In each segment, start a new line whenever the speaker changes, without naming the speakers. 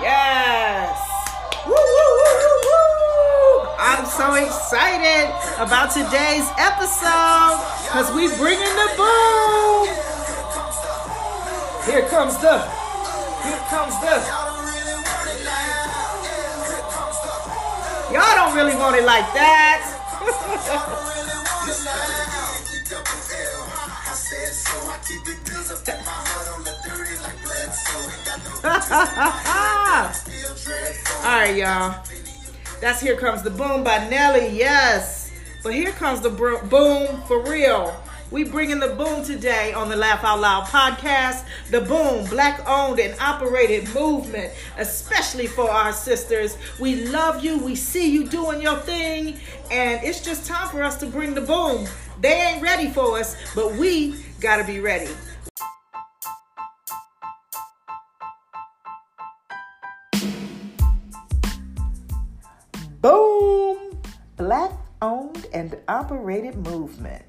Yes. Woo, woo, woo, woo, woo. I'm so excited about today's episode because we bringing the boom. Here comes the, here comes the. Y'all don't really want it like that. All right, y'all. That's Here Comes the Boom by Nelly, yes. But here comes the boom for real. We bringing the boom today on the Laugh Out Loud podcast. The boom, black owned and operated movement, especially for our sisters. We love you. We see you doing your thing. And it's just time for us to bring the boom. They ain't ready for us, but we got to be ready. Black owned and operated movement.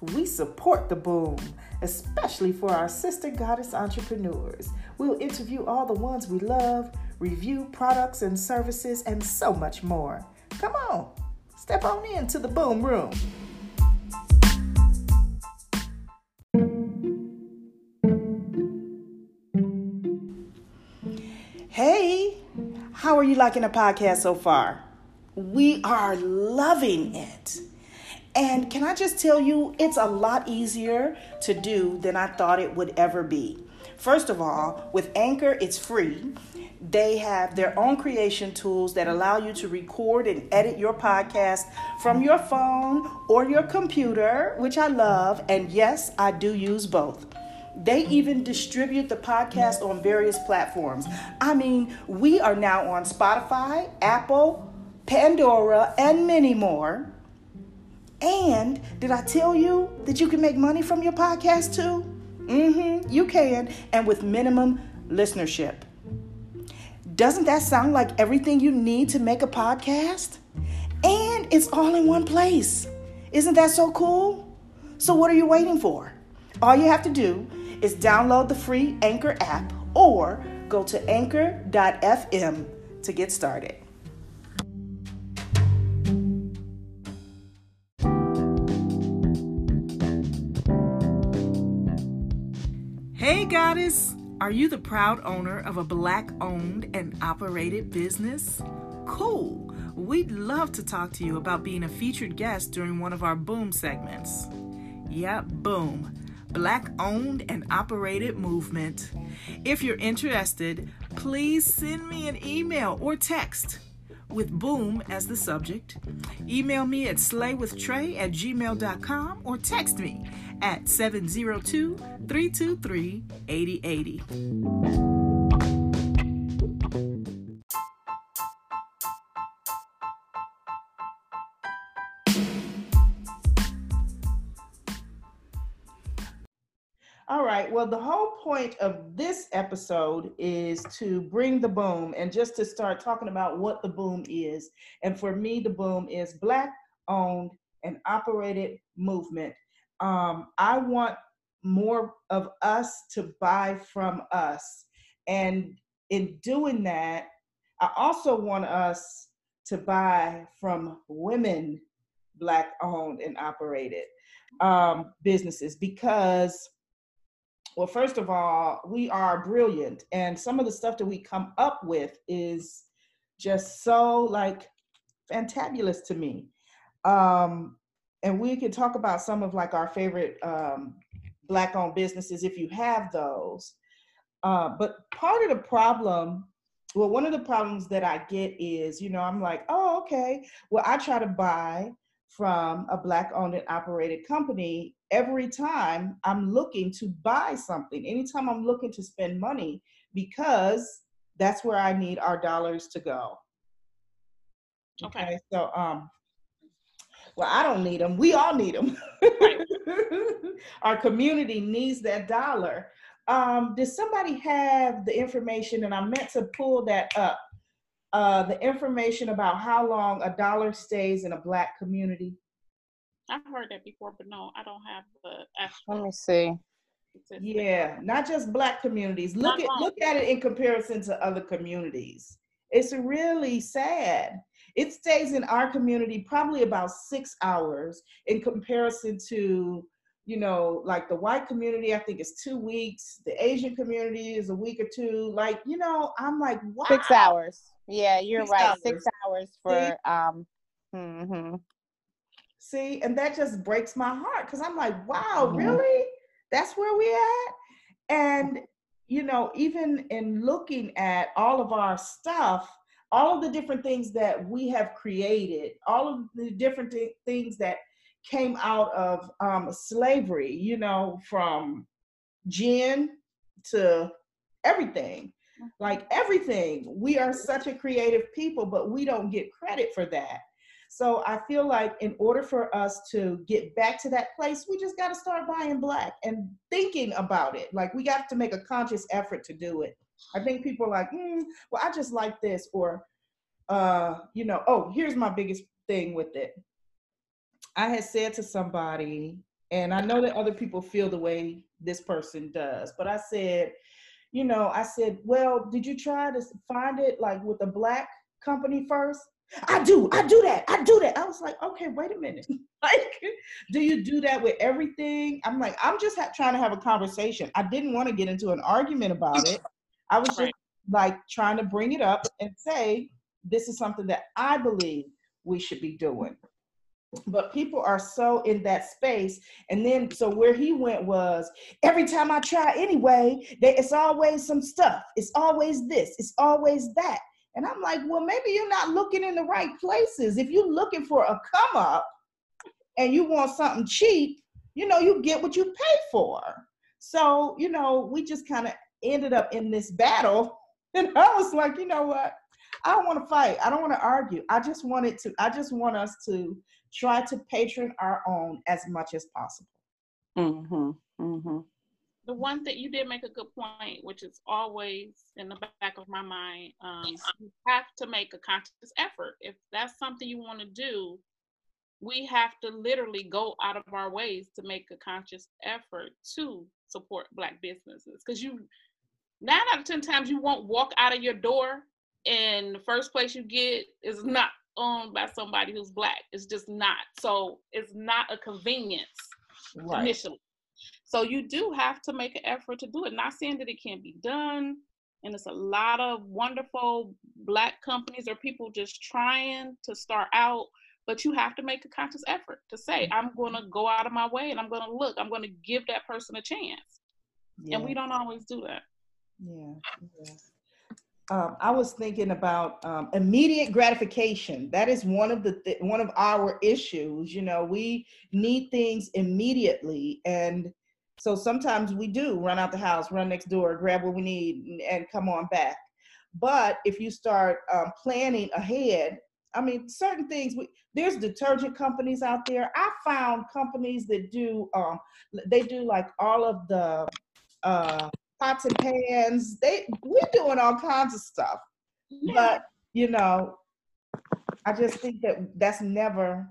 We support the boom, especially for our sister goddess entrepreneurs. We'll interview all the ones we love, review products and services, and so much more. Come on, step on into the boom room. Hey, how are you liking the podcast so far? We are loving it. And can I just tell you, it's a lot easier to do than I thought it would ever be. First of all, with Anchor, it's free. They have their own creation tools that allow you to record and edit your podcast from your phone or your computer, which I love. And yes, I do use both. They even distribute the podcast on various platforms. I mean, we are now on Spotify, Apple, Pandora, and many more. And did I tell you that you can make money from your podcast too? Mm-hmm, you can, and with minimum listenership. Doesn't that sound like everything you need to make a podcast? And it's all in one place. Isn't that so cool? So, what are you waiting for? All you have to do is download the free Anchor app or go to anchor.fm to get started. Hey, Goddess! Are you the proud owner of a black owned and operated business? Cool! We'd love to talk to you about being a featured guest during one of our Boom segments. Yep, Boom. Black owned and operated movement. If you're interested, please send me an email or text with boom as the subject. Email me at slaywithtrey at gmail.com or text me at 702 323 8080. Right. Well, the whole point of this episode is to bring the boom and just to start talking about what the boom is. And for me, the boom is Black owned and operated movement. Um, I want more of us to buy from us. And in doing that, I also want us to buy from women, Black owned and operated um, businesses because well, first of all, we are brilliant, and some of the stuff that we come up with is just so like fantabulous to me. Um, and we could talk about some of like our favorite um, black-owned businesses if you have those. Uh, but part of the problem, well, one of the problems that I get is, you know, I'm like, oh, okay. Well, I try to buy from a black owned and operated company every time I'm looking to buy something, anytime I'm looking to spend money, because that's where I need our dollars to go. Okay. okay so, um, well, I don't need them. We all need them. Right. our community needs that dollar. Um, does somebody have the information? And I meant to pull that up uh, the information about how long a dollar stays in a black community?
I've heard that before, but no, I don't have the actual.
Let me see.
Yeah, not just black communities. Look not at wrong. look at it in comparison to other communities. It's really sad. It stays in our community probably about six hours in comparison to, you know, like the white community, I think it's two weeks. The Asian community is a week or two. Like, you know, I'm like, wow.
Six hours. Yeah, you're six right. Hours. Six hours for See? um mm-hmm.
See, and that just breaks my heart because I'm like, wow, mm-hmm. really? That's where we at? And you know, even in looking at all of our stuff, all of the different things that we have created, all of the different th- things that came out of um, slavery, you know, from gin to everything, like everything. We are such a creative people, but we don't get credit for that. So I feel like in order for us to get back to that place, we just got to start buying black and thinking about it. Like we got to make a conscious effort to do it. I think people are like, mm, well, I just like this, or, uh, you know, oh, here's my biggest thing with it. I had said to somebody, and I know that other people feel the way this person does, but I said, you know, I said, well, did you try to find it like with a black company first? I do, I do that, I do that. I was like, okay, wait a minute. like, do you do that with everything? I'm like, I'm just ha- trying to have a conversation. I didn't want to get into an argument about it. I was just like trying to bring it up and say, this is something that I believe we should be doing. But people are so in that space. And then, so where he went was every time I try anyway, they, it's always some stuff. It's always this, it's always that. And I'm like, well, maybe you're not looking in the right places. If you're looking for a come up and you want something cheap, you know, you get what you pay for. So, you know, we just kind of ended up in this battle. And I was like, you know what? I don't want to fight. I don't want to argue. I just wanted to, I just want us to try to patron our own as much as possible.
Mm-hmm. Mm-hmm
the one that you did make a good point, which is always in the back of my mind. Um, you have to make a conscious effort. If that's something you want to do, we have to literally go out of our ways to make a conscious effort to support Black businesses. Because you, nine out of 10 times, you won't walk out of your door and the first place you get is not owned by somebody who's Black. It's just not. So it's not a convenience right. initially. So you do have to make an effort to do it. Not saying that it can't be done. And it's a lot of wonderful black companies or people just trying to start out, but you have to make a conscious effort to say, mm-hmm. I'm going to go out of my way and I'm going to look, I'm going to give that person a chance. Yeah. And we don't always do that.
Yeah. yeah. Um, I was thinking about um, immediate gratification. That is one of the th- one of our issues. You know, we need things immediately, and so sometimes we do run out the house, run next door, grab what we need, and come on back. But if you start um, planning ahead, I mean, certain things. We, there's detergent companies out there. I found companies that do. Um, they do like all of the uh, pots and pans. They we're doing all kinds of stuff. Yeah. But you know, I just think that that's never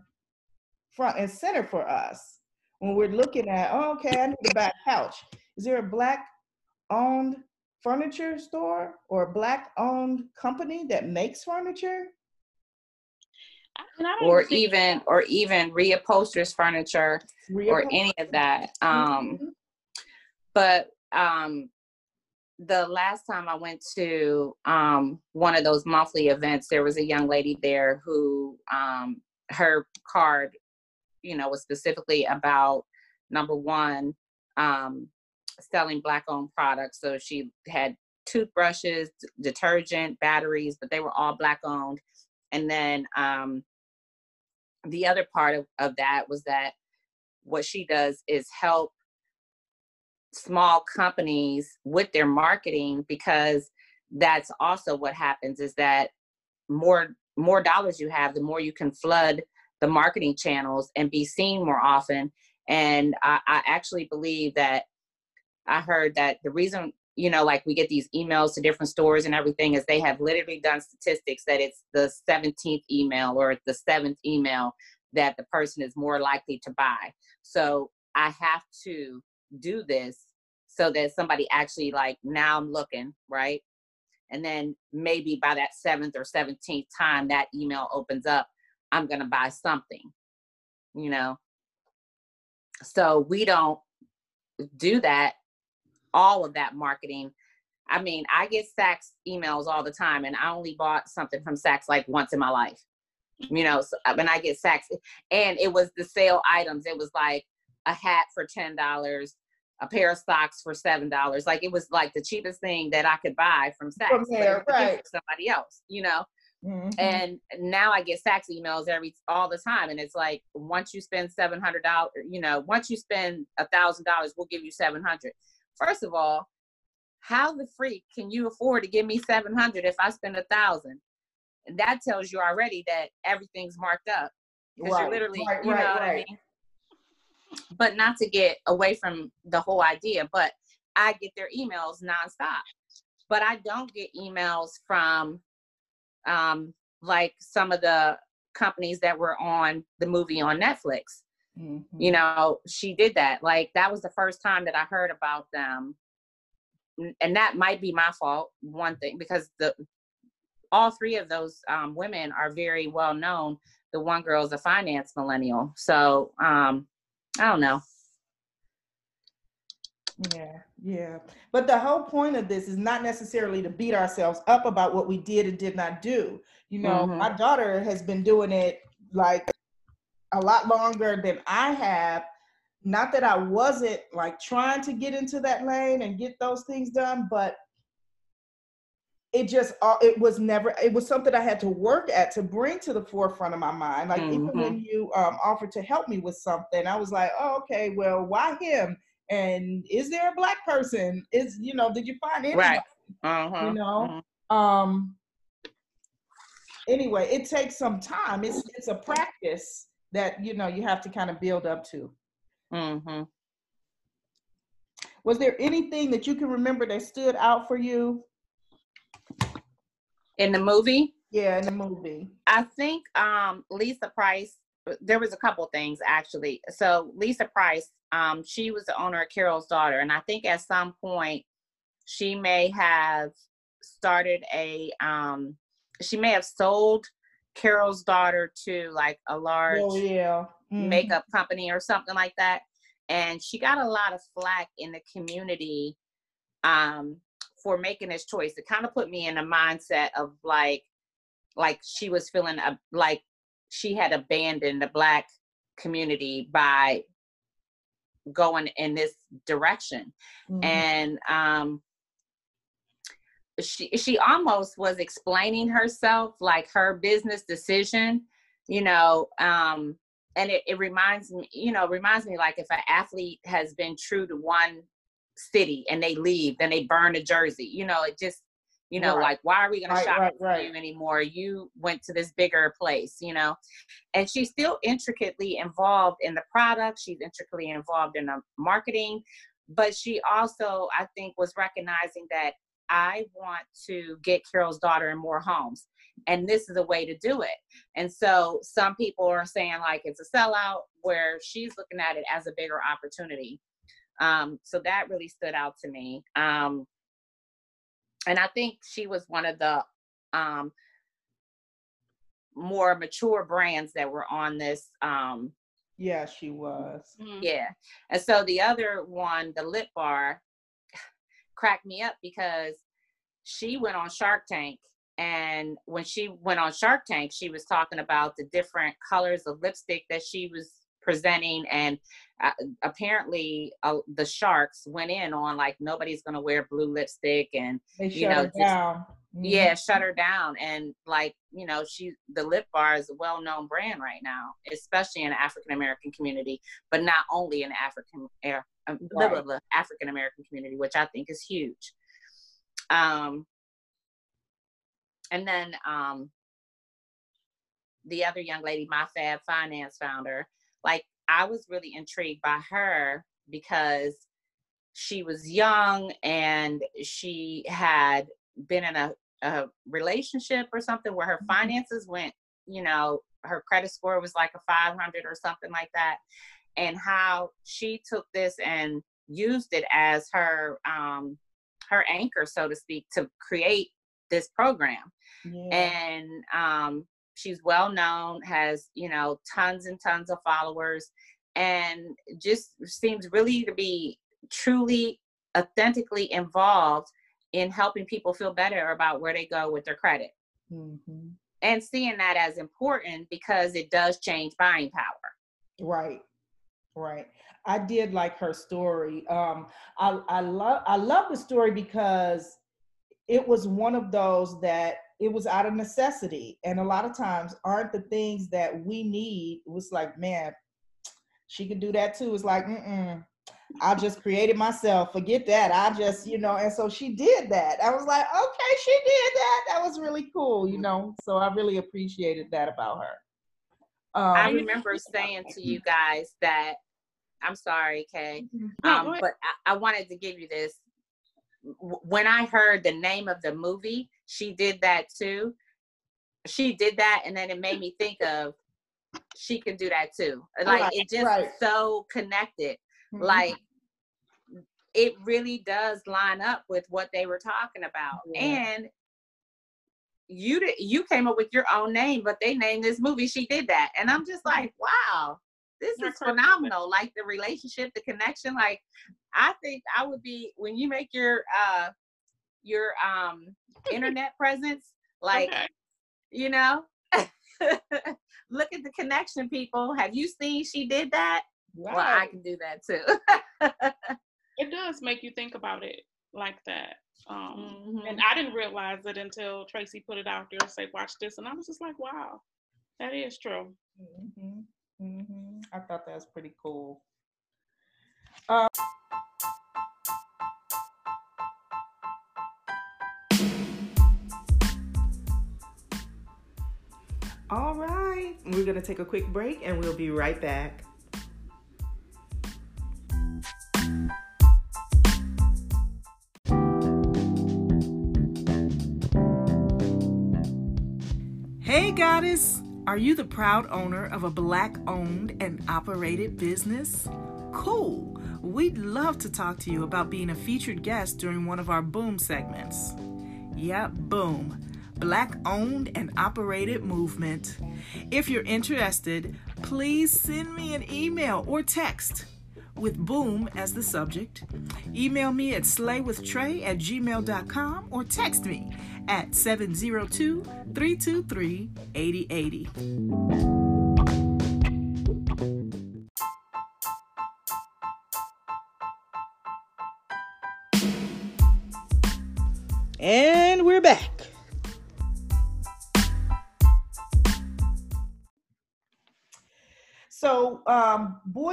front and center for us when we're looking at, oh, okay, I need a back couch. Is there a black owned furniture store or a black owned company that makes furniture?
or even or even reupholsters furniture or any of that um mm-hmm. but um the last time i went to um one of those monthly events there was a young lady there who um her card you know was specifically about number one um, selling black owned products. So she had toothbrushes detergent batteries but they were all black owned and then um, the other part of, of that was that what she does is help small companies with their marketing because that's also what happens is that more more dollars you have the more you can flood the marketing channels and be seen more often. And I, I actually believe that I heard that the reason, you know, like we get these emails to different stores and everything is they have literally done statistics that it's the 17th email or the seventh email that the person is more likely to buy. So I have to do this so that somebody actually like now i'm looking right? And then maybe by that seventh or 17th time that email opens up i'm to buy something you know? So we don't do that all of that marketing. I mean i get saks emails all the time and i only bought something from saks like once in my life you know? So uh, when i get saks and it was the sale items it was like a hat for ten dollars a pair of socks for seven dollars. Like it was like the cheapest thing that I could buy from Saks. From there, right. somebody else, you know. Mm-hmm. And now I get Saks emails every all the time, and it's like once you spend seven hundred dollars, you know, once you spend a thousand dollars, we'll give you seven hundred. First of all, how the freak can you afford to give me seven hundred if I spend a thousand? And that tells you already that everything's marked up because right, you're literally, right, you know right, what I mean but not to get away from the whole idea, but I get their emails nonstop. But I don't get emails from um, like some of the companies that were on the movie on Netflix. Mm-hmm. You know, she did that. Like that was the first time that I heard about them. And that might be my fault, one thing, because the all three of those um, women are very well known. The one girl is a finance millennial. So um, I don't know.
Yeah, yeah. But the whole point of this is not necessarily to beat ourselves up about what we did and did not do. You know, mm-hmm. my daughter has been doing it like a lot longer than I have. Not that I wasn't like trying to get into that lane and get those things done, but it just uh, it was never it was something i had to work at to bring to the forefront of my mind. Like mm-hmm. even when you um, offered to help me with something i was like oh, okay well why him? And is there a black person? Is you know did you find anybody? Right uh-huh. you know? Uh-huh. um anyway it takes some time. It's it's a practice that you know you have to kind of build up to. Mm-hmm. was there anything that you can remember that stood out for you
in the movie?
Yeah, in the movie.
I think um Lisa Price, there was a couple things actually. So Lisa Price, um, she was the owner of Carol's daughter, and I think at some point she may have started a um she may have sold Carol's daughter to like a large oh, yeah. mm-hmm. makeup company or something like that. And she got a lot of flack in the community um, for making this choice. It kind of put me in a mindset of like, like she was feeling a, like she had abandoned the black community by going in this direction. Mm-hmm. And um, she she almost was explaining herself like her business decision, you know, um, and it, it reminds me, you know, reminds me like if an athlete has been true to one city and they leave, then they burn a jersey. You know, it just, you know, right. like why are we going right, to shop right, for you anymore? You went to this bigger place, you know. And she's still intricately involved in the product. She's intricately involved in the marketing, but she also, I think, was recognizing that I want to get Carol's daughter in more homes. And this is a way to do it. And so some people are saying like it's a sellout, where she's looking at it as a bigger opportunity. Um, so that really stood out to me. Um, and I think she was one of the um, more mature brands that were on this. Um,
yeah, she was.
Mm-hmm. Yeah. And so the other one, the lip bar, cracked me up because she went on Shark Tank. And when she went on Shark Tank, she was talking about the different colors of lipstick that she was presenting and uh, apparently uh, the sharks went in on like nobody's gonna wear blue lipstick and they you know just, mm-hmm. yeah shut her down and like you know she the lip bar is a well-known brand right now especially in the african american community but not only in african um, right. african american community which i think is huge um and then um the other young lady my fab finance founder like I was really intrigued by her because she was young and she had been in a, a relationship or something where her mm-hmm. finances went, you know, her credit score was like a 500 or something like that. And how she took this and used it as her um, her anchor, so to speak, to create this program. Yeah. And um, she's well known, has you know tons and tons of followers, and just seems really to be truly authentically involved in helping people feel better about where they go with their credit. Mm-hmm. And seeing that as important because it does change buying power.
Right. Right. I did like her story. Um, I, I love I love the story because it was one of those that it was out of necessity. And a lot of times aren't the things that we need. It was like, man, she could do that too. It's like, mm I just created myself. Forget that. I just, you know, and so she did that. I was like, okay, she did that. That was really cool, you know. So I really appreciated that about her.
Um, I remember saying to you guys that I'm sorry, Kay, mm-hmm. um, but I, I wanted to give you this. When I heard the name of the movie, she did that too. She did that, and then it made me think of she can do that too. Like right, it just right. so connected. Mm-hmm. Like it really does line up with what they were talking about. Yeah. And you did, you came up with your own name, but they named this movie. She did that, and I'm just like, wow, this is phenomenal. Like the relationship, the connection. Like I think I would be when you make your uh your um internet presence, like okay. you know. Look at the connection, people. Have you seen she did that? Right. Well, I can do that too.
it does make you think about it like that. Um, mm-hmm. And I didn't realize it until Tracy put it out there and say, "Watch this," and I was just like, "Wow, that is true."
Mm-hmm. Mm-hmm. I thought that was pretty cool. Uh- All right, we're going to take a quick break and we'll be right back. Hey, goddess. Are you the proud owner of a black owned and operated business? Cool. We'd love to talk to you about being a featured guest during one of our Boom segments. Yep, Boom. Black owned and operated movement. If you're interested, please send me an email or text with boom as the subject. Email me at slaywithtrey at gmail.com or text me at 702 323 8080.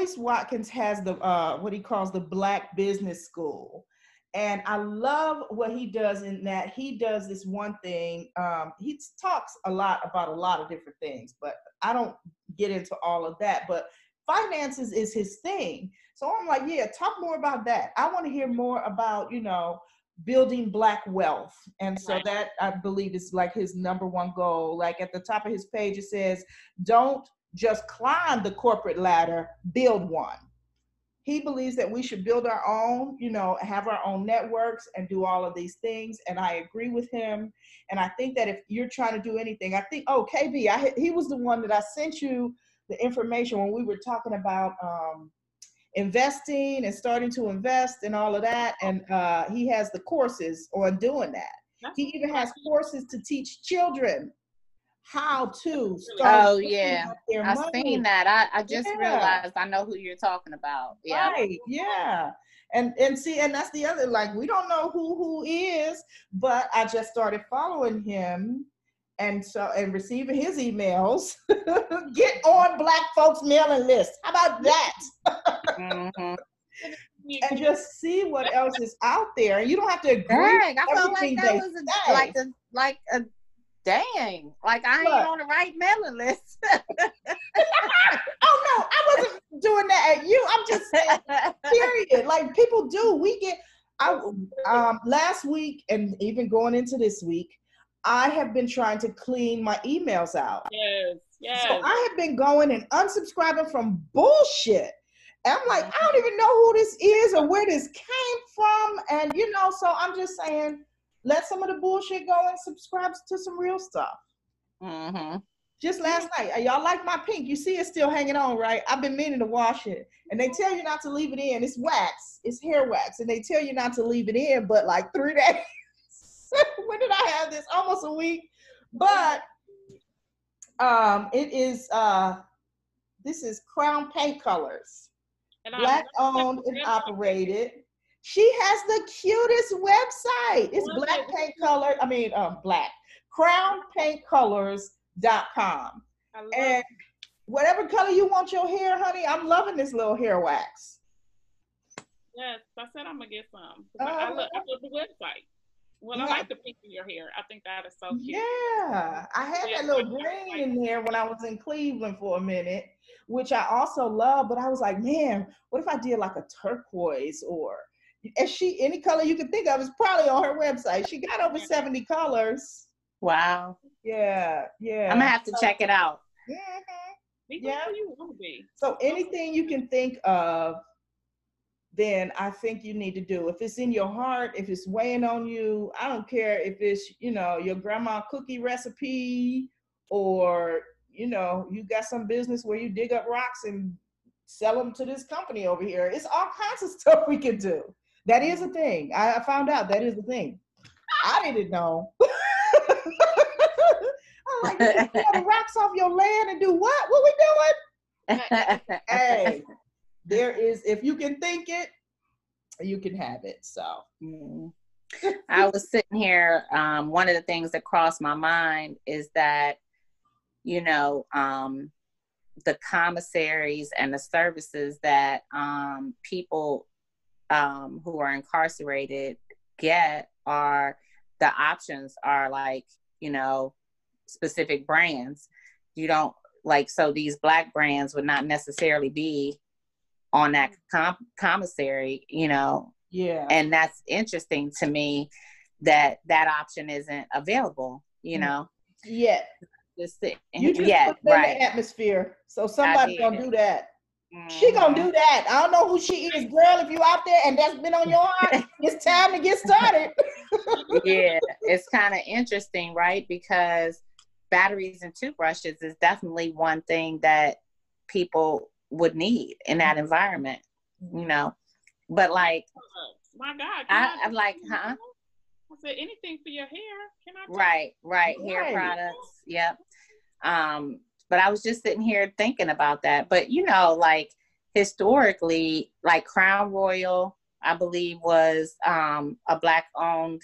Boyce Watkins has the uh, what he calls the Black Business School, and I love what he does in that he does this one thing. Um, he talks a lot about a lot of different things, but I don't get into all of that. But finances is his thing. So I'm like, yeah, talk more about that. I want to hear more about, you know, building black wealth. And so that I believe is like his number one goal. Like at the top of his page, it says, don't just climb the corporate ladder, build one he believes that we should build our own, you know, have our own networks and do all of these things. And I agree with him. And I think that if you're trying to do anything, I think, oh, KB, I, he was the one that I sent you the information when we were talking about um, investing and starting to invest and all of that. And uh, he has the courses on doing that. He even has courses to teach children how to
start. Oh yeah, I've money. seen that. I, I just yeah. realized I know who you're talking about. Yeah.
Right. Yeah. And and see, and that's the other. Like we don't know who who is, but I just started following him, and so and receiving his emails. Get on Black folks mailing list. How about that? mm-hmm. and just see what else is out there. And you don't have to agree. Dang, I felt like that
was a, like a like a dang, like I ain't what? on the right mailing list.
oh no, I wasn't doing that at you. I'm just saying, period. Like people do. We get I um last week and even going into this week, I have been trying to clean my emails out.
Yes, yes.
So I have been going and unsubscribing from bullshit. And I'm like, I don't even know who this is or where this came from. And you know, so I'm just saying, let some of the bullshit go and subscribe to some real stuff. Mm-hmm. Just last night, y'all like my pink? You see, it's still hanging on, right? I've been meaning to wash it, and they tell you not to leave it in. It's wax, it's hair wax, and they tell you not to leave it in, but like three days. when did I have this? Almost a week. But um, it is uh, this is Crown Paint Colors, and black owned and operated. She has the cutest website. It's Black Paint Color. I mean, um, black crownpaintcolors.com. And whatever color you want your hair, honey, I'm loving this little hair wax.
Yes, I said I'm gonna get some. Uh, I, love, I love the website. Well, yeah. I like the pink in your hair. I think that is so cute.
Yeah, I had yeah, that little green in there when I was in Cleveland for a minute, which I also love. But I was like, man, what if I did like a turquoise or and she any color you can think of is probably on her website. She got over 70 colors.
Wow.
Yeah, yeah.
I'm gonna have to so, check it out.
Mm-hmm. Yeah. You want to be.
So anything you can think of, then I think you need to do. If it's in your heart, if it's weighing on you, I don't care if it's, you know, your grandma cookie recipe or, you know, you got some business where you dig up rocks and sell them to this company over here. It's all kinds of stuff we can do. That is a thing. I, found out that is a thing. I didn't know. I'm like, the rocks off your land and do what? What we doing? hey, there is, if you can think it, you can have it. So. Mm.
I was sitting here. Um, one of the things that crossed my mind is that, you know, um, the commissaries and the services that um, people um, who are incarcerated get are the options are like you know specific brands. You don't like so these black brands would not necessarily be on that com- commissary you know?
Yeah.
And that's interesting to me that that option isn't available you mm. know?
Yeah
just
you just yeah right. atmosphere. So somebody's gonna do that she gonna do mm-hmm. that. I don't know who she is, girl. If you out there and that's been on your heart, it's time to get started.
yeah, it's kind of interesting, right? Because batteries and toothbrushes is definitely one thing that people would need in that mm-hmm. environment, you know. But like, uh,
my God,
I, am like, huh?
I said anything for your hair. Can I?
Right, right, right. Hair products. Yep. Um, but I was just sitting here thinking about that. But you know, like historically, like Crown Royal, I believe was um, a black owned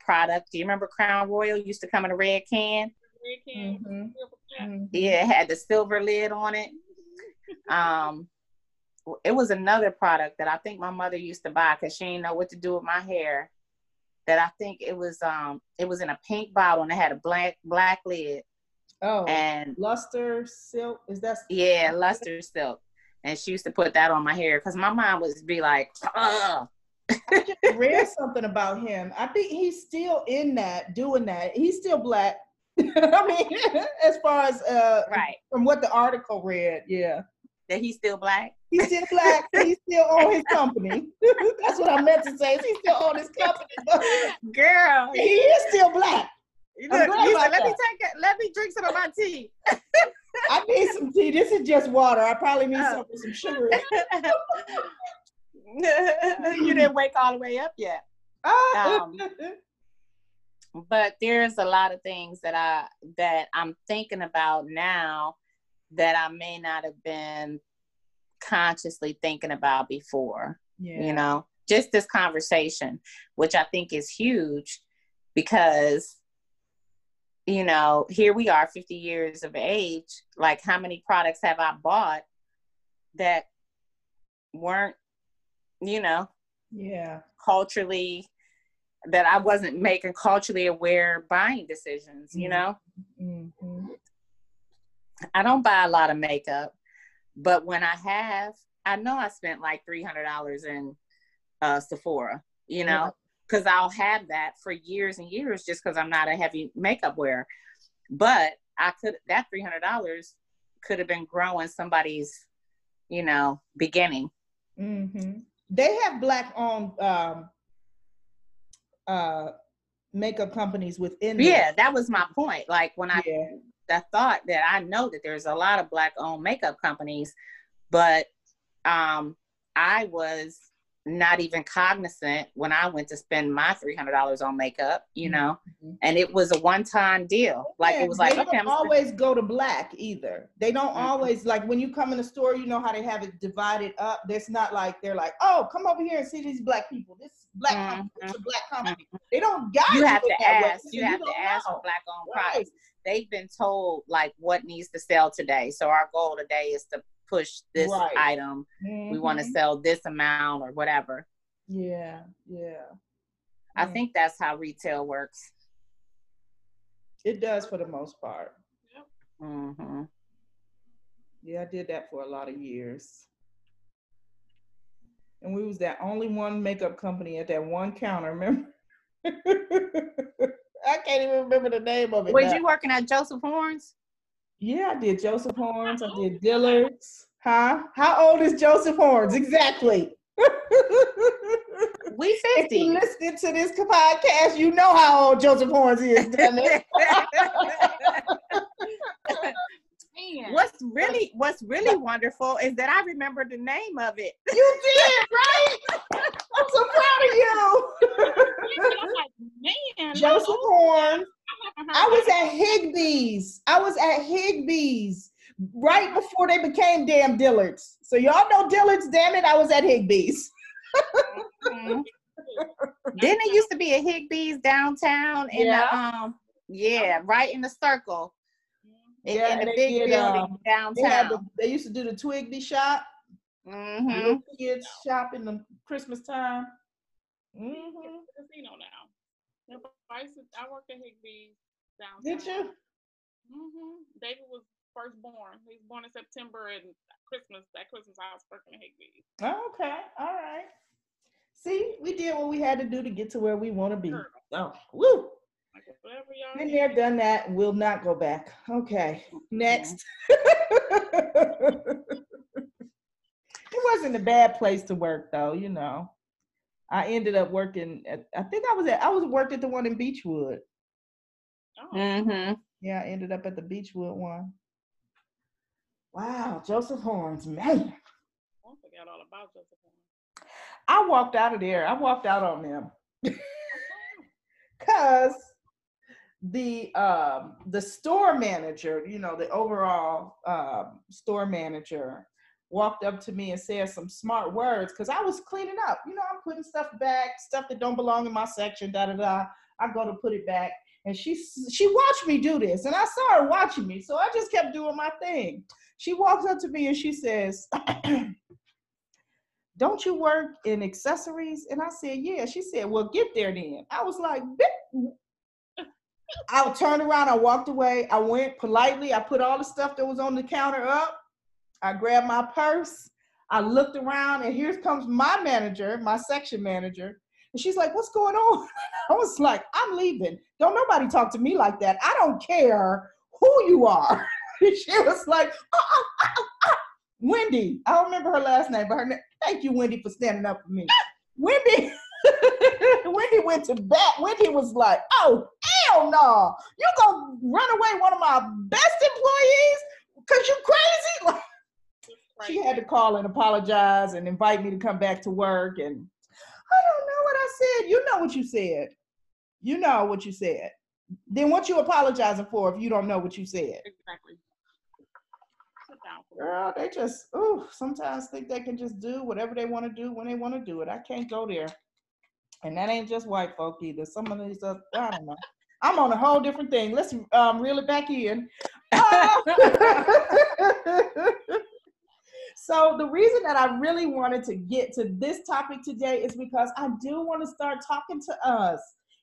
product. Do you remember Crown Royal used to come in a red can? Red can. Mm-hmm. Mm-hmm. Yeah, it had the silver lid on it. Um, it was another product that I think my mother used to buy because she didn't know what to do with my hair. That I think it was um it was in a pink bottle and it had a black black lid.
Oh, and Lustrasilk is that?
Yeah, Lustrasilk. And she used to put that on my hair because my mom would be like, "Ugh."
I just read something about him. I think he's still in that, doing that. He's still black. I mean, as far as uh,
right
from what the article read, yeah.
That he's still black.
He's still black. he's still on his company. That's what I meant to say. He's still on his company.
Girl,
he is still black.
Look, let that. me take it. Let me drink some of my tea.
I need some tea. This is just water. I probably need oh. some, some sugar.
you didn't wake all the way up yet. Um, but there's a lot of things that I that I'm thinking about now that I may not have been consciously thinking about before. Yeah. You know, just this conversation, which I think is huge because you know, here we are 50 years of age. Like, how many products have I bought that weren't, you know,
yeah,
culturally, that I wasn't making culturally aware buying decisions, you know? Mm-hmm. I don't buy a lot of makeup, but when I have, I know I spent like $300 in uh, Sephora, you know? Because I'll have that for years and years just because I'm not a heavy makeup wearer. But I could that three hundred dollars could have been growing somebody's you know, beginning.
Mm-hmm. They have black owned um, uh, makeup companies within.
Yeah, that was my point. Like when I, yeah. I thought that I know that there's a lot of black owned makeup companies, but um, I was not even cognizant when I went to spend my three hundred dollars on makeup, you know, mm-hmm. and it was a one time deal. Like yeah, it was like
they
okay,
don't always go to black either. They don't mm-hmm. always like when you come in the store, you know how they have it divided up. There's not like they're like, oh, come over here and see these black people. This black mm-hmm. company, it's a black company. Mm-hmm. They don't guide
you. have to ask. You, you have to ask know. for black owned right. products. They've been told like what needs to sell today. So our goal today is to push this right. item. We want to mm-hmm. sell this amount or whatever.
Yeah, yeah.
I yeah. think that's how retail works.
It does for the most part.
Yep. Mm-hmm.
Yeah, I did that for a lot of years. And we was that only one makeup company at that one counter, remember? I can't even remember the name of it.
Was you working at Joseph Horne's?
Yeah, I did Joseph Horne's. I did Dillard's. Huh? How old is Joseph Horne's? Exactly.
we 50. If
you listening to this podcast, you know how old Joseph Horne's is, damn it.
what's really what's really wonderful is that I remember the name of it.
You did, right? I'm so proud of you. Man, Joseph Horne. I was at Higbee's. I was at Higbee's right before they became damn Dillards. So y'all know Dillard's, damn it, I was at Higbee's.
mm-hmm. Didn't it used to be a Higbee's downtown in yeah. the um yeah, right in the circle. In, yeah, in the big did, building um, downtown.
They, the, they, used to do the Twigbee shop.
Mm-hmm.
Kids shop in the Christmas time.
Mm-hmm. Casino now. I, I worked at Higbee's downtown.
Did you?
Mm-hmm. David was firstborn. He was born in September and Christmas, that Christmas I was working at Higbee's.
Okay, all right. See, we did what we had to do to get to where we want to be. Sure. Oh, woo! Been there, done that. Will not go back. Okay, next. it wasn't a bad place to work, though. You know, I ended up working. At, I think I was at. I was worked at the one in Beachwood.
Oh. Mm-hmm.
Yeah, I ended up at the Beachwood one. Wow, Joseph Horne's, man. I
forgot all about Joseph Horne's.
I walked out of there. I walked out on them. Cause the um the store manager, you know, the overall um, store manager walked up to me and said some smart words because I was cleaning up. You know, I'm putting stuff back, stuff that don't belong in my section, da da da. I go to put it back. And she she watched me do this, and I saw her watching me, so I just kept doing my thing. She walks up to me and she says, Don't you work in accessories? And I said, Yeah. She said, Well, get there then. I was like, I turned around, I walked away. I went politely, I put all the stuff that was on the counter up. I grabbed my purse. I looked around, and here comes my manager, my section manager. And she's like, What's going on? I was like, I'm leaving. Don't nobody talk to me like that. I don't care who you are. she was like, oh, oh, oh, Wendy. I don't remember her last name, but her name. Thank you, Wendy, for standing up for me. Wendy. Wendy went to bat. Wendy was like, "Oh hell no! You're gonna run away one of my best employees because you crazy?" She had to call and apologize and invite me to come back to work. And I don't know what I said. You know what you said. You know what you said. Then what you apologizing for if you don't know what you said?
Exactly.
Girl, they just ooh, sometimes think they can just do whatever they want to do when they want to do it. I can't go there. And that ain't just white folk either. Some of these I don't know. I'm on a whole different thing. Let's um, reel it back in. so the reason that I really wanted to get to this topic today is because I do want to start talking to us.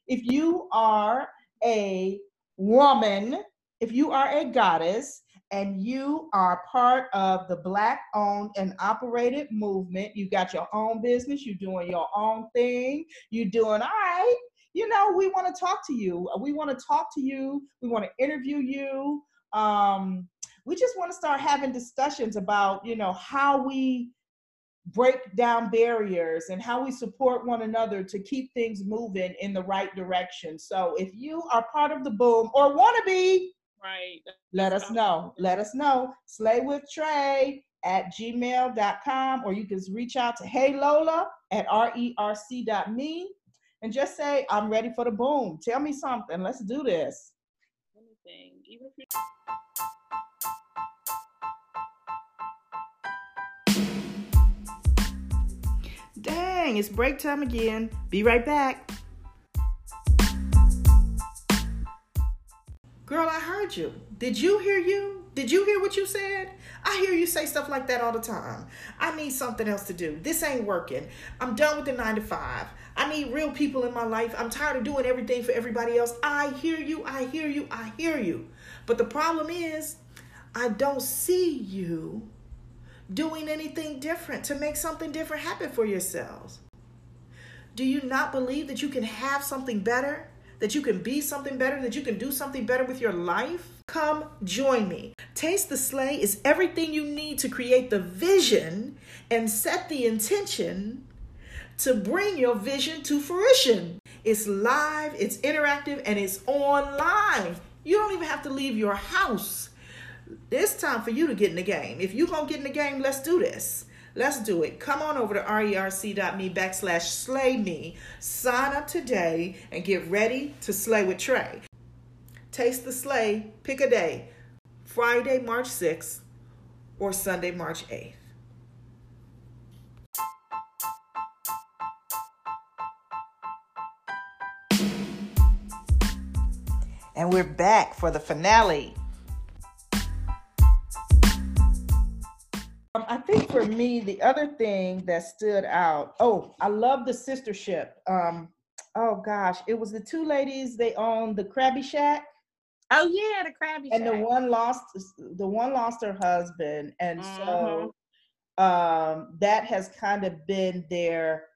If you are a woman, if you are a goddess, and you are part of the Black owned and operated movement, you got your own business, you're doing your own thing, you're doing all right. You know, we want to talk to you. We want to talk to you. We want to interview you. Um, we just want to start having discussions about, you know, how we break down barriers and how we support one another to keep things moving in the right direction. So if you are part of the boom or want to be,
right,
let us know. Let us know. Slay with Trey at gmail.com or you can reach out to Hey Lola at rerc.me and just say, I'm ready for the boom. Tell me something. Let's do this. Anything. Even if you Dang, it's break time again. Be right back. Girl, I heard you. Did you hear you? Did you hear what you said? I hear you say stuff like that all the time. I need something else to do. This ain't working. I'm done with the nine to five. I need real people in my life. I'm tired of doing everything for everybody else. I hear you. I hear you. I hear you. But the problem is, I don't see you doing anything different to make something different happen for yourselves? Do you not believe that you can have something better? That you can be something better? That you can do something better with your life? Come join me. Taste the Slay is everything you need to create the vision and set the intention to bring your vision to fruition. It's live, it's interactive, and it's online. You don't even have to leave your house it's time for you to get in the game. If you're going to get in the game, let's do this. Let's do it. Come on over to rerc.me backslash slay me. Sign up today and get ready to slay with Trey. Taste the slay. Pick a day. Friday, March 6th or Sunday, March 8th. And we're back for the finale for me, the other thing that stood out, oh, I love the sistership. Um, oh gosh, it was the two ladies, they owned the Crabby Shack.
Oh yeah, the Crabby
and Shack. the one lost the one lost her husband. And mm-hmm. so um that has kind of been their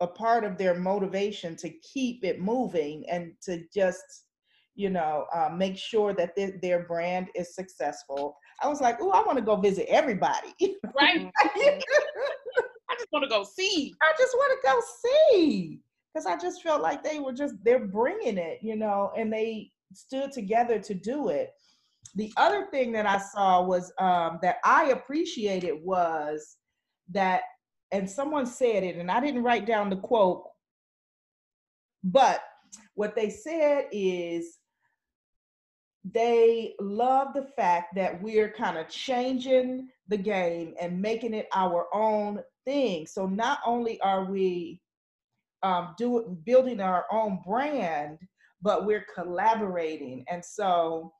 a part of their motivation to keep it moving and to just you know uh, make sure that th- their brand is successful I was like, oh, I want to go visit everybody.
Right. I just want to go see.
I just want to go see because I just felt like they were just they're bringing it, you know, and they stood together to do it. The other thing that I saw was um, that I appreciated was that, and someone said it, and I didn't write down the quote, but what they said is they love the fact that we're kind of changing the game and making it our own thing. So not only are we um, doing building our own brand, but we're collaborating. And so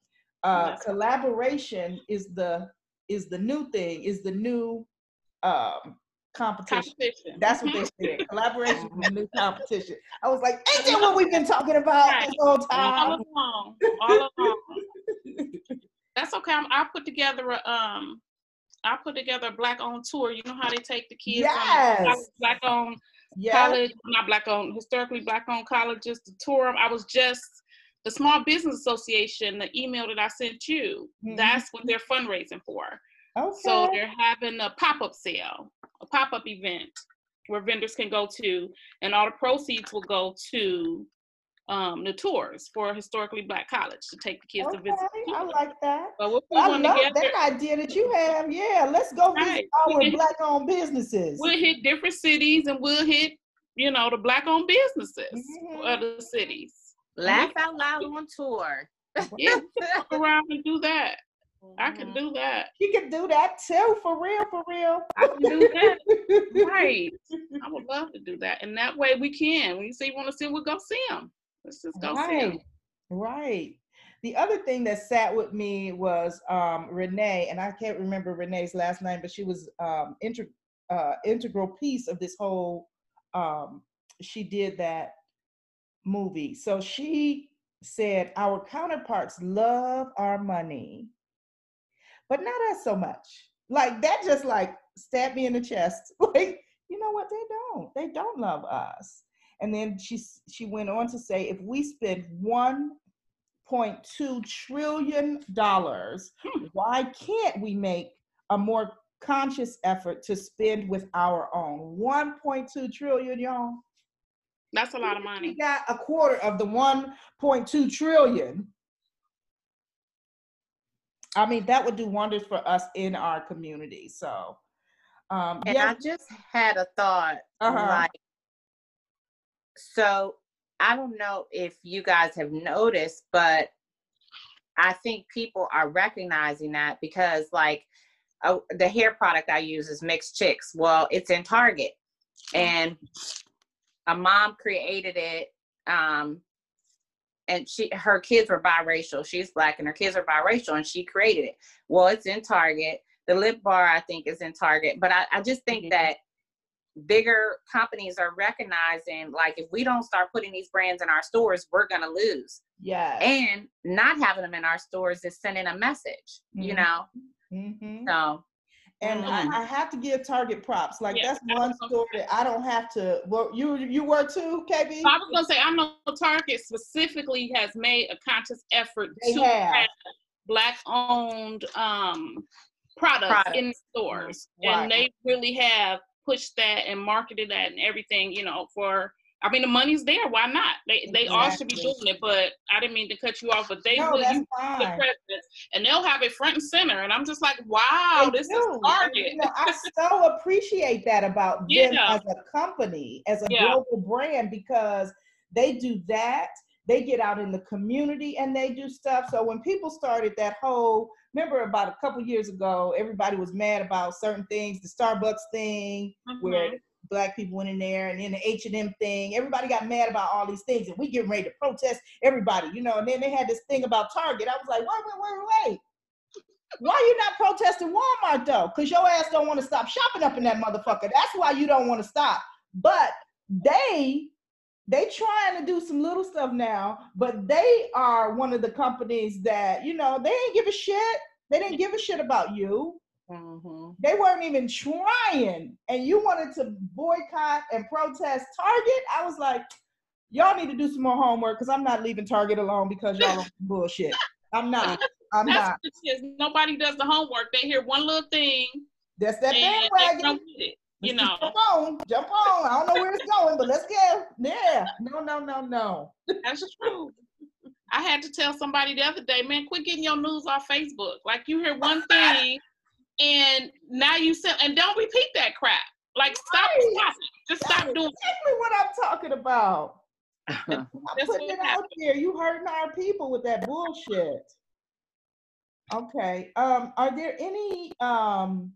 uh, collaboration is the is the new thing, is the new um, competition. competition. That's what they mm-hmm. said. Collaboration new competition. I was like, ain't that what we've been talking about right. this whole time? All along. All
along. That's okay. I'm, I'll put together a um I'll put together a black owned tour. You know how they take the kids yes. black owned yes. college, not black owned, historically black owned colleges to tour them. I was just the Small Business Association, the email that I sent you, mm-hmm. that's what they're fundraising for. Okay. So they're having a pop up sale, a pop up event where vendors can go to, and all the proceeds will go to um, the tours for historically black college to take the kids okay, to visit.
I like that. But we'll I love together. that idea that you have. Yeah, let's go visit right. our black owned businesses.
We'll hit different cities and we'll hit, you know, the black owned businesses mm-hmm. for other cities.
Laugh out loud on tour.
yeah, around and do that. I can mm-hmm. do that.
You can do that too, for real, for real.
I can do that. right. I would love to do that. And that way we can. When you say you want to see, we'll go see them. Let's just go right. see them.
Right. The other thing that sat with me was um, Renee, and I can't remember Renee's last name, but she was um, inter- uh, integral piece of this whole. Um, she did that movie. So she said, Our counterparts love our money, but not us so much. Like that just like stabbed me in the chest. Like, you know what? They don't. They don't love us. And then she she went on to say, if we spend 1.2 trillion dollars. Hmm. Why can't we make a more conscious effort to spend with our own 1.2 trillion, y'all?
That's a lot of money.
We got a quarter of the 1.2 trillion. I mean, that would do wonders for us in our community. So,
um, and I just had a thought. Uh-huh. Like, so I don't know if you guys have noticed, but I think people are recognizing that because, like, uh, the hair product I use is Mixed Chicks. Well, it's in Target, and a mom created it. Um, and she, her kids were biracial. She's black, and her kids are biracial, and she created it. Well, it's in Target. The lip bar, I think, is in Target. But I, I just think mm-hmm. that bigger companies are recognizing like if we don't start putting these brands in our stores we're going to lose
yeah
and not having them in our stores is sending a message mm-hmm. you know mm-hmm. so
and mm-hmm. I, I, have to give Target props. Like yeah, that's one store that I don't have to. Well, you you were too, KB.
I was gonna say I know Target specifically has made a conscious effort they to have, have black owned um products, products. in stores, right. and they really have pushed that and marketed that and everything, you know, for I mean the money's there, why not? They they exactly. all should be doing it, but I didn't mean to cut you off, but they
no,
will use
the
president and they'll have it front and center. And I'm just like, wow, they this do. is Target.
You know, I so appreciate that about them as a company, as a yeah. global brand, because they do that they get out in the community and they do stuff. So when people started that whole, remember about a couple years ago, everybody was mad about certain things, the Starbucks thing, mm-hmm. where black people went in there, and then the H and M thing. Everybody got mad about all these things, and we getting ready to protest everybody, you know. And then they had this thing about Target. I was like, wait, wait, wait, wait. Why you not protesting Walmart though? Because your ass don't want to stop shopping up in that motherfucker. That's why you don't want to stop. But they they trying to do some little stuff now, but they are one of the companies that, you know, they ain't give a shit. They didn't give a shit about you. Mm-hmm. They weren't even trying. And you wanted to boycott and protest Target. I was like, y'all need to do some more homework because I'm not leaving Target alone because y'all are bullshit. I'm not. I'm That's not.
Nobody does the homework. They hear one little thing.
That's that bandwagon
you know.
Jump on, jump on. I don't know where it's going, but let's go. Yeah. No, no, no, no.
That's true. I had to tell somebody the other day, man, quit getting your news off Facebook. Like you hear one thing and now you said and don't repeat that crap. Like stop, right. stop Just That's stop doing
exactly what I'm talking about. I'm putting it out there. You hurting our people with that bullshit. Okay. Um, are there any um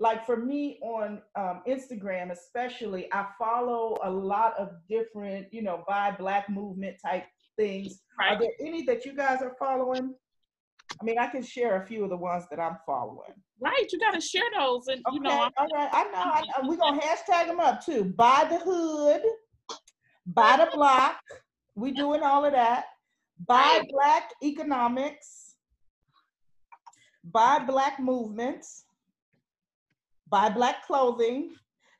like for me on um, Instagram, especially, I follow a lot of different, you know, buy black movement type things. Right. Are there any that you guys are following? I mean, I can share a few of the ones that I'm following.
Right, you got to share those, and okay, you know.
I'm, all right, I know. I know. We're gonna hashtag them up too. Buy the hood, buy the block. We doing all of that. Buy right. black economics. Buy black movements buy black clothing.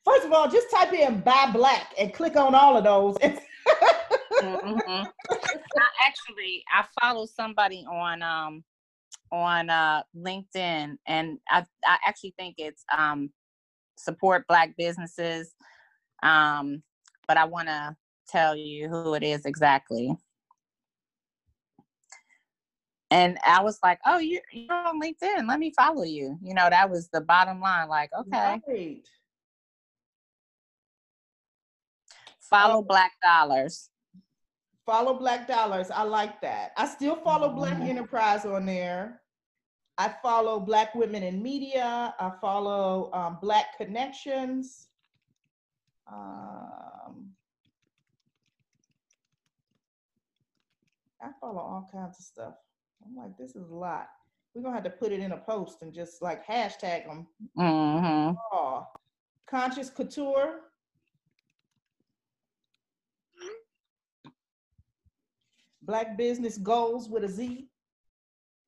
First of all, just type in buy black and click on all of those.
mm-hmm. I actually I follow somebody on um on uh LinkedIn and I I actually think it's um support black businesses. Um but I want to tell you who it is exactly and I was like, "Oh, you're you're on LinkedIn. Let me follow you." You know, that was the bottom line. Like, okay, right. follow Black Dollars.
Follow Black Dollars. I like that. I still follow Black mm-hmm. Enterprise on there. I follow Black Women in Media. I follow um, Black Connections. Um, I follow all kinds of stuff. I'm like, this is a lot. We're gonna have to put it in a post and just like hashtag them. Mm-hmm. Oh, conscious couture. Black business goals with a Z.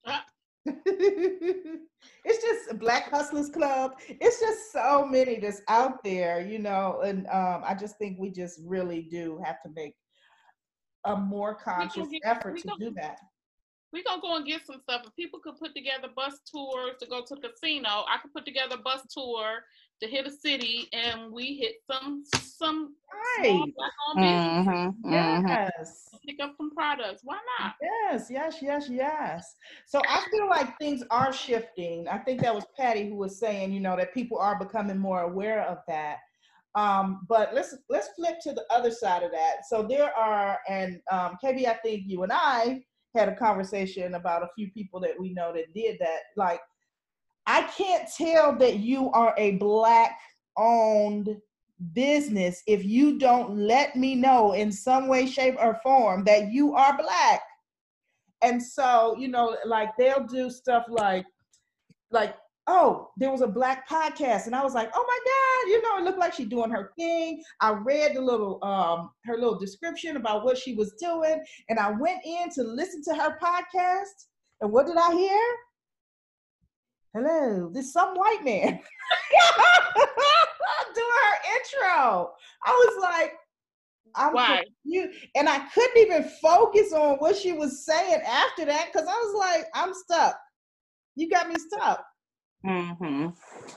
Ah. it's just Black Hustlers Club. It's just so many that's out there, you know. And um, I just think we just really do have to make a more conscious effort to do that
we gonna go and get some stuff. If people could put together bus tours to go to the casino, I could put together a bus tour to hit a city, and we hit some some
right. Mm-hmm,
mm-hmm. Yes. Pick up some products. Why not?
Yes, yes, yes, yes. So I feel like things are shifting. I think that was Patty who was saying, you know, that people are becoming more aware of that. Um, but let's let's flip to the other side of that. So there are, and um, KB, I think you and I had a conversation about a few people that we know that did that. Like, I can't tell that you are a black owned business if you don't let me know in some way, shape, or form that you are black. And so, you know, like they'll do stuff like, like oh, there was a black podcast. And I was like, oh my God, you know, it looked like she's doing her thing. I read the little um her little description about what she was doing. And I went in to listen to her podcast. And what did I hear? Hello, this some white man doing her intro. I was like, I'm
Why?
you and I couldn't even focus on what she was saying after that because I was like, I'm stuck. You got me stuck.
Mm-hmm.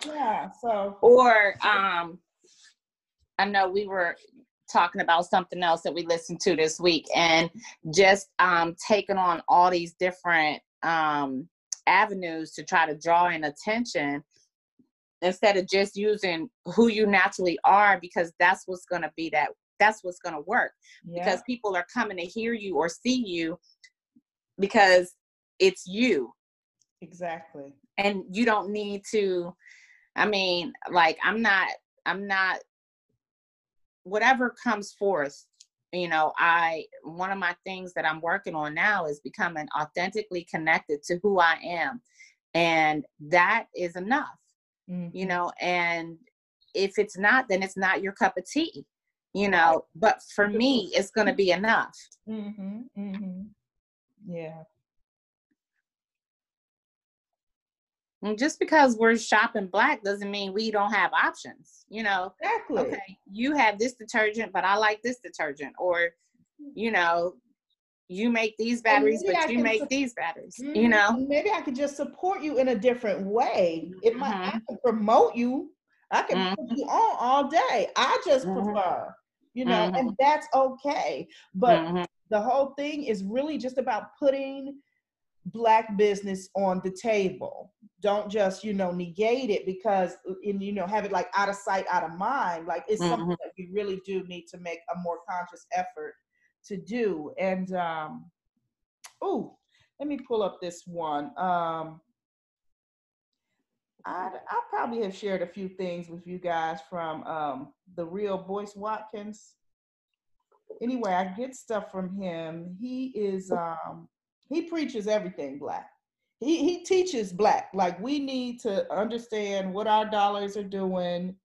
Yeah. So.
Or um, I know we were talking about something else that we listened to this week, and just um taking on all these different um avenues to try to draw in attention instead of just using who you naturally are because that's what's going to be that that's what's going to work yeah. because people are coming to hear you or see you because it's you
exactly
and you don't need to i mean like i'm not i'm not whatever comes forth you know i one of my things that i'm working on now is becoming authentically connected to who i am and that is enough mm-hmm. you know and if it's not then it's not your cup of tea you know but for me it's going to be enough
mm-hmm. Mm-hmm. yeah
And just because we're shopping black doesn't mean we don't have options. You know,
exactly.
Okay, you have this detergent, but I like this detergent, or you know, you make these batteries, but I you make su- these batteries. Mm-hmm. You know,
maybe I could just support you in a different way. It might mm-hmm. I can promote you. I can mm-hmm. put you on all day. I just mm-hmm. prefer, you know, and mm-hmm. that's okay. But mm-hmm. the whole thing is really just about putting black business on the table don't just you know negate it because and you know have it like out of sight out of mind like it's mm-hmm. something that we really do need to make a more conscious effort to do and um oh let me pull up this one um I, I probably have shared a few things with you guys from um, the real Boyce Watkins. Anyway, I get stuff from him. He is um, he preaches everything black. He he teaches black. Like we need to understand what our dollars are doing.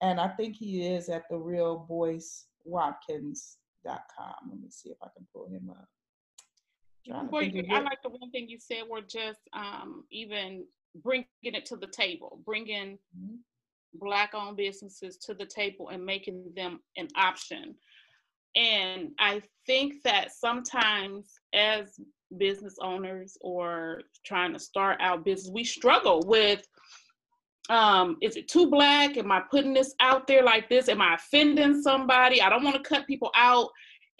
And I think he is at the real Boyce Watkins.com. Let me see if I can pull him up.
You, I like the one thing you said were just um, even bringing it to the table, bringing mm-hmm. black owned businesses to the table and making them an option. And I think that sometimes as business owners or trying to start out business, we struggle with um, is it too black? Am I putting this out there like this? Am I offending somebody? I don't want to cut people out.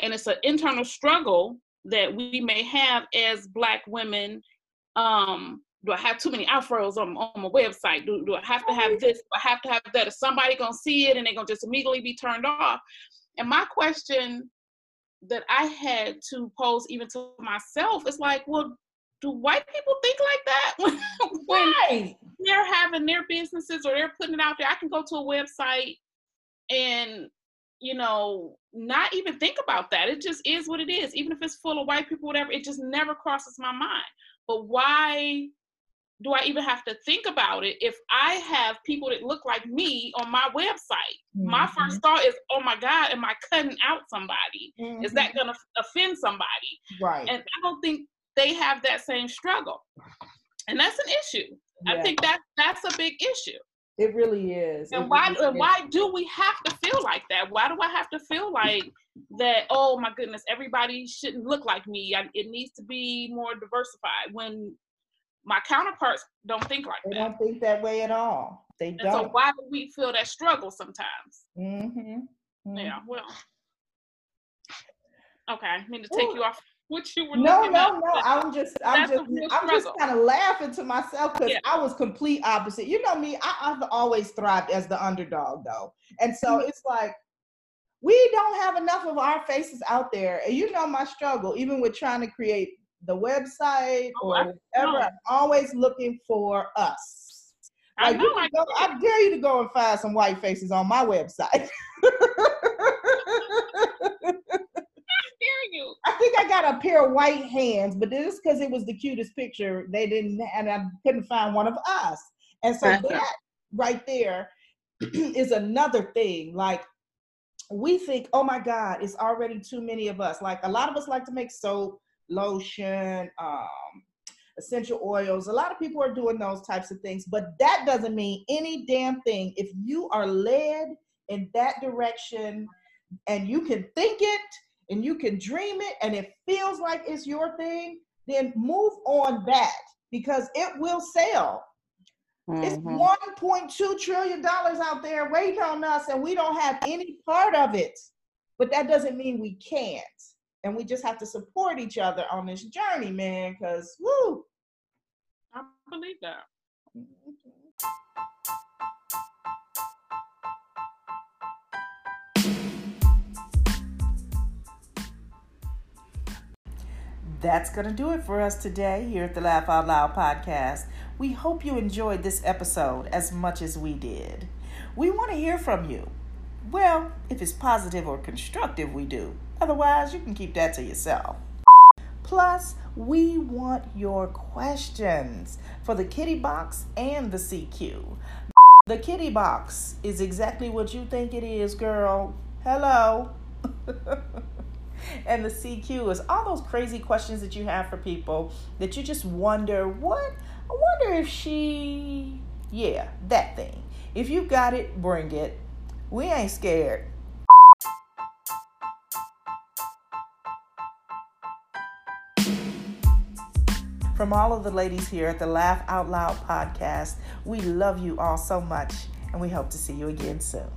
And it's an internal struggle that we may have as black women. Um, do I have too many afros on, on my website? Do, do I have to have this? Do I have to have that? Is somebody gonna see it and they're gonna just immediately be turned off? And my question that I had to pose even to myself is like, well, do white people think like that when, when right. they're having their businesses or they're putting it out there? I can go to a website and you know not even think about that. It just is what it is. Even if it's full of white people, whatever, it just never crosses my mind. But why do I even have to think about it if I have people that look like me on my website? Mm-hmm. My first thought is, oh my God, am I cutting out somebody? Mm-hmm. Is that mm-hmm. going to offend somebody?
Right.
And I don't think they have that same struggle. And that's an issue. Yeah. I think that that's a big issue.
It really is.
And
it
why
really
and why do we have to feel like that? Why do I have to feel like that? Oh my goodness, everybody shouldn't look like me. I, it needs to be more diversified. When my counterparts don't think like that.
they
that.
don't think that way at all. They
And
don't.
so why do we feel that struggle sometimes?
mm-hmm.
Yeah, well. Okay, I need to take
Ooh.
you off what you were
No, no,
at,
no. I'm just, I'm
that's
just, I'm just kind of laughing to myself because
Yeah.
I was complete opposite. You know me, I, I've always thrived as the underdog, though, and so
Mm-hmm.
it's like we don't have enough of our faces out there. And you know my struggle, even with trying to create the website
Oh,
or
I
whatever.
know.
I'm always looking for us.
I
Like,
know I
go, I dare you to go and find some white faces on my website.
you.
I think I got a pair of white hands, but this because it was the cutest picture. They didn't, and I couldn't find one of us. And so that right there is another thing. Like we think, oh my God, it's already too many of us. Like a lot of us like to make soap, lotion, um, essential oils. A lot of people are doing those types of things, but that doesn't mean any damn thing. If you are led in that direction and you can think it and you can dream it and it feels like it's your thing, then move on that because it will sell. It's
Mhm.
$1.2 trillion out there waiting on us, and we don't have any part of it. But that doesn't mean we can't. And we just have to support each other on this journey, man, because woo.
I believe that.
That's going to do it for us today here at the Laugh Out Loud podcast. We hope you enjoyed this episode as much as we did. We want to hear from you. Well, if it's positive or constructive, we do. Otherwise, you can keep that to yourself. Plus, we want your questions for the kitty box and the CQ. The kitty box is exactly what you think it is, girl. Hello. and the CQ is all those crazy questions that you have for people that you just wonder, what? I wonder if she, yeah, that thing. If you got it, bring it. We ain't scared. From all of the ladies here at the Laugh Out Loud podcast, we love you all so much and we hope to see you again soon.